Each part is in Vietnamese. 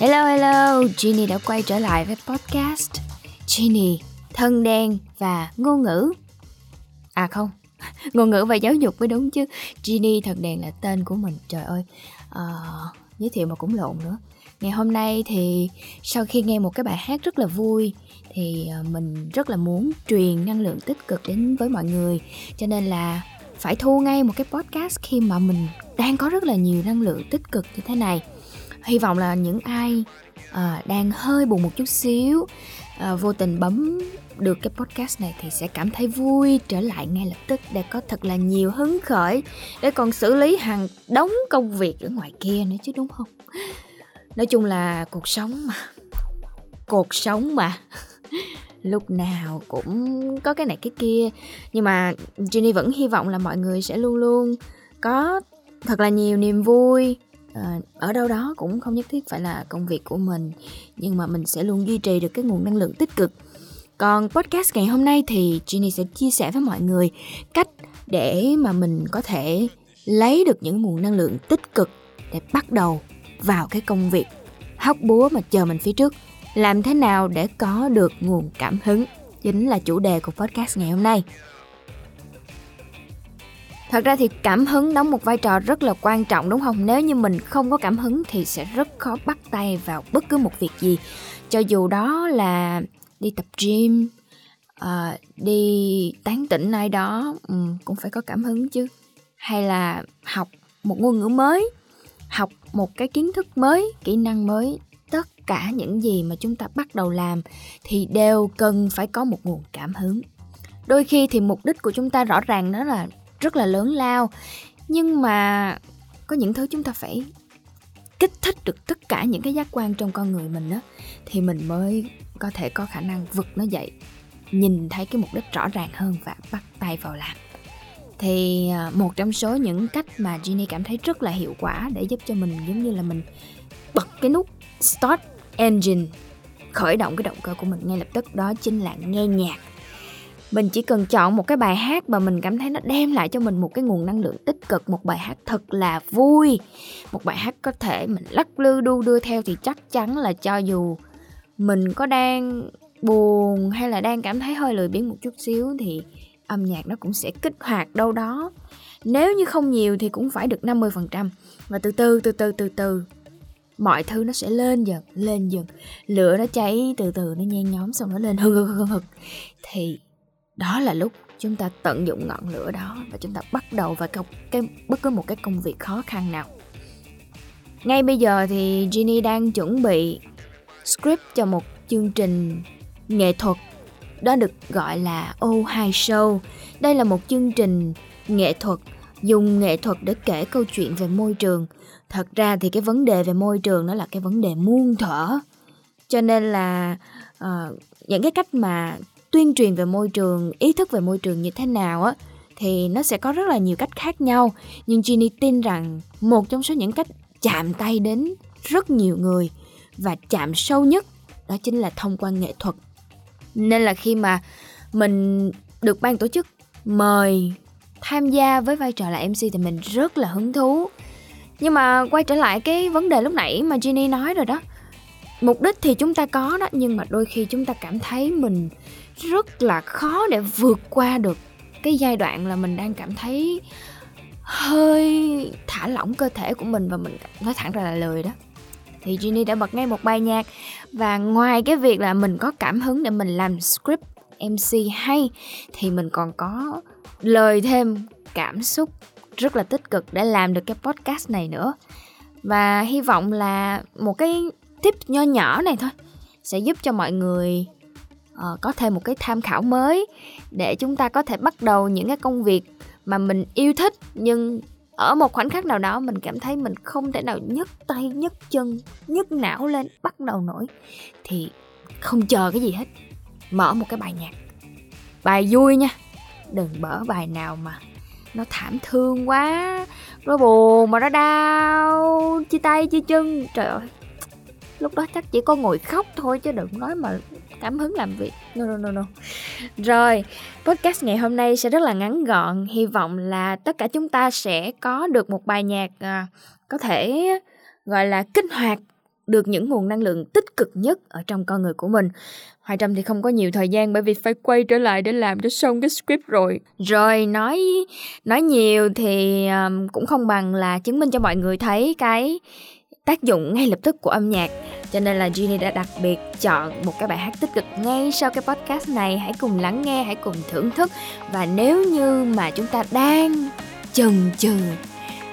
Hello hello, Ginny đã quay trở lại với podcast Ginny, thân đen và ngôn ngữ. À không, ngôn ngữ và giáo dục mới đúng chứ. Ginny thần đèn là tên của mình Trời ơi, uh, giới thiệu mà cũng lộn nữa. Ngày hôm nay thì sau khi nghe một cái bài hát rất là vui Thì ờ, mình rất là muốn truyền năng lượng tích cực đến với mọi người. Cho nên là phải thu ngay một cái podcast khi mà mình đang có rất là nhiều năng lượng tích cực như thế này. Hy vọng là những ai uh, đang hơi buồn một chút xíu uh, vô tình bấm được cái podcast này thì sẽ cảm thấy vui trở lại ngay lập tức để có thật là nhiều hứng khởi để còn xử lý hàng đống công việc ở ngoài kia nữa chứ đúng không? Nói chung là cuộc sống mà. Cuộc sống mà. Lúc nào cũng có cái này cái kia. Nhưng mà Jenny vẫn hy vọng là mọi người sẽ luôn luôn có thật là nhiều niềm vui. Ờ, ở đâu đó cũng không nhất thiết phải là công việc của mình, nhưng mà mình sẽ luôn duy trì được cái nguồn năng lượng tích cực. Còn podcast ngày hôm nay thì Jenny sẽ chia sẻ với mọi người cách để mà mình có thể lấy được những nguồn năng lượng tích cực để bắt đầu vào cái công việc. Hóc búa mà chờ mình phía trước. Làm thế nào để có được nguồn cảm hứng? Chính là chủ đề của podcast ngày hôm nay. Thật ra thì cảm hứng đóng một vai trò rất là quan trọng đúng không? Nếu như mình không có cảm hứng thì sẽ rất khó bắt tay vào bất cứ một việc gì. Cho dù đó là đi tập gym uh, đi tán tỉnh ai đó um, cũng phải có cảm hứng chứ. Hay là học một ngôn ngữ mới học một cái kiến thức mới, kỹ năng mới. Tất cả những gì mà chúng ta bắt đầu làm thì đều cần phải có một nguồn cảm hứng. Đôi khi thì mục đích của chúng ta rõ ràng đó là rất là lớn lao, nhưng mà có những thứ chúng ta phải kích thích được tất cả những cái giác quan trong con người mình đó thì mình mới có thể có khả năng vực nó dậy, nhìn thấy cái mục đích rõ ràng hơn và bắt tay vào làm thì à, một trong số những cách mà Ginny cảm thấy rất là hiệu quả để giúp cho mình giống như là mình bật cái nút start engine, khởi động cái động cơ của mình ngay lập tức, đó chính là nghe nhạc. Mình chỉ cần chọn một cái bài hát mà mình cảm thấy nó đem lại cho mình một cái nguồn năng lượng tích cực, một bài hát thật là vui, một bài hát có thể mình lắc lư đu đưa theo thì chắc chắn là cho dù mình có đang buồn hay là đang cảm thấy hơi lười biếng một chút xíu thì âm nhạc nó cũng sẽ kích hoạt đâu đó. Nếu như không nhiều thì cũng phải được 50% và từ từ từ từ từ từ mọi thứ nó sẽ lên dần lên dần. Lửa nó cháy từ từ nó nhen nhóm xong nó lên hừng hừng hừng hừng. Thì đó là lúc chúng ta tận dụng ngọn lửa đó và chúng ta bắt đầu vào cái, cái bất cứ một cái công việc khó khăn nào. Ngay bây giờ thì Ginny đang chuẩn bị script cho một chương trình nghệ thuật đó được gọi là O2 Show. Đây là một chương trình nghệ thuật dùng nghệ thuật để kể câu chuyện về môi trường. Thật ra thì cái vấn đề về môi trường nó là cái vấn đề muôn thở. Cho nên là uh, những cái cách mà tuyên truyền về môi trường ý thức về môi trường như thế nào á thì nó sẽ có rất là nhiều cách khác nhau nhưng Ginny tin rằng một trong số những cách chạm tay đến rất nhiều người và chạm sâu nhất đó chính là thông qua nghệ thuật nên là khi mà mình được ban tổ chức mời tham gia với vai trò là MC thì mình rất là hứng thú. Nhưng mà quay trở lại cái vấn đề lúc nãy mà Ginny nói rồi đó. Mục đích thì chúng ta có đó, nhưng mà đôi khi chúng ta cảm thấy mình rất là khó để vượt qua được cái giai đoạn là mình đang cảm thấy hơi thả lỏng cơ thể của mình và mình nói thẳng ra là lười đó. Thì Ginny đã bật ngay một bài nhạc và ngoài cái việc là mình có cảm hứng để mình làm script MC hay thì mình còn có lời thêm cảm xúc rất là tích cực để làm được cái podcast này nữa. Và hy vọng là một cái tip nho nhỏ này thôi sẽ giúp cho mọi người uh, có thêm một cái tham khảo mới để chúng ta có thể bắt đầu những cái công việc mà mình yêu thích nhưng ở một khoảnh khắc nào đó, mình cảm thấy mình không thể nào nhấc tay, nhấc chân, nhấc não lên, bắt đầu nổi. Thì không chờ cái gì hết, mở một cái bài nhạc. Bài vui nha, đừng mở bài nào mà nó thảm thương quá, nó buồn mà nó đau, chia tay, chia chân. Trời ơi lúc đó chắc chỉ có ngồi khóc thôi chứ đừng nói mà cảm hứng làm việc. No no no no. Rồi podcast ngày hôm nay sẽ rất là ngắn gọn. Hy vọng là tất cả chúng ta sẽ có được một bài nhạc à, có thể gọi là kích hoạt được những nguồn năng lượng tích cực nhất ở trong con người của mình. Hoài Trâm thì không có nhiều thời gian bởi vì phải quay trở lại để làm cho xong cái script rồi. Rồi nói nói nhiều thì um, cũng không bằng là chứng minh cho mọi người thấy cái tác dụng ngay lập tức của âm nhạc. Cho nên là Ginny đã đặc biệt chọn một cái bài hát tích cực ngay sau cái podcast này. Hãy cùng lắng nghe, hãy cùng thưởng thức. Và nếu như mà chúng ta đang chần chừ,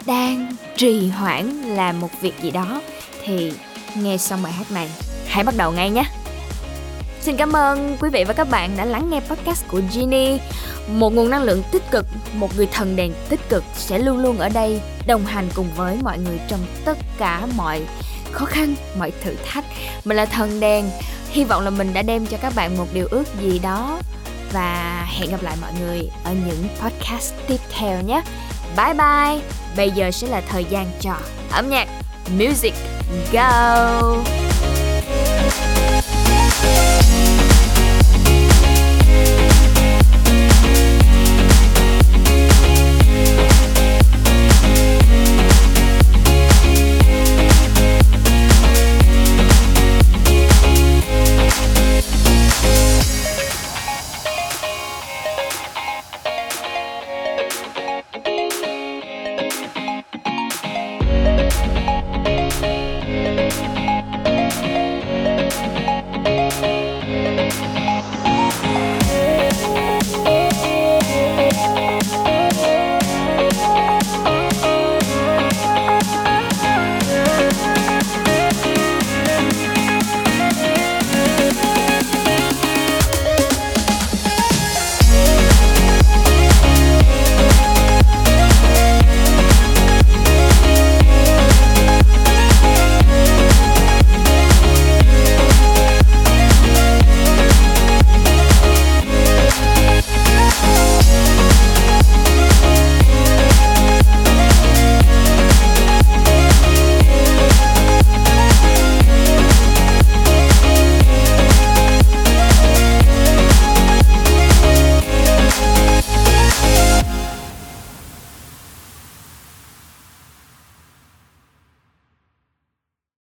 đang trì hoãn làm một việc gì đó thì nghe xong bài hát này hãy bắt đầu ngay nhé Xin cảm ơn quý vị và các bạn đã lắng nghe podcast của Ginny. Một nguồn năng lượng tích cực, một người thần đèn tích cực sẽ luôn luôn ở đây đồng hành cùng với mọi người trong tất cả mọi khó khăn, mọi thử thách. Mình là thần đèn, hy vọng là mình đã đem cho các bạn một điều ước gì đó và hẹn gặp lại mọi người ở những podcast tiếp theo nhé. Bye bye. Bây giờ sẽ là thời gian cho âm nhạc Music Go. Bye.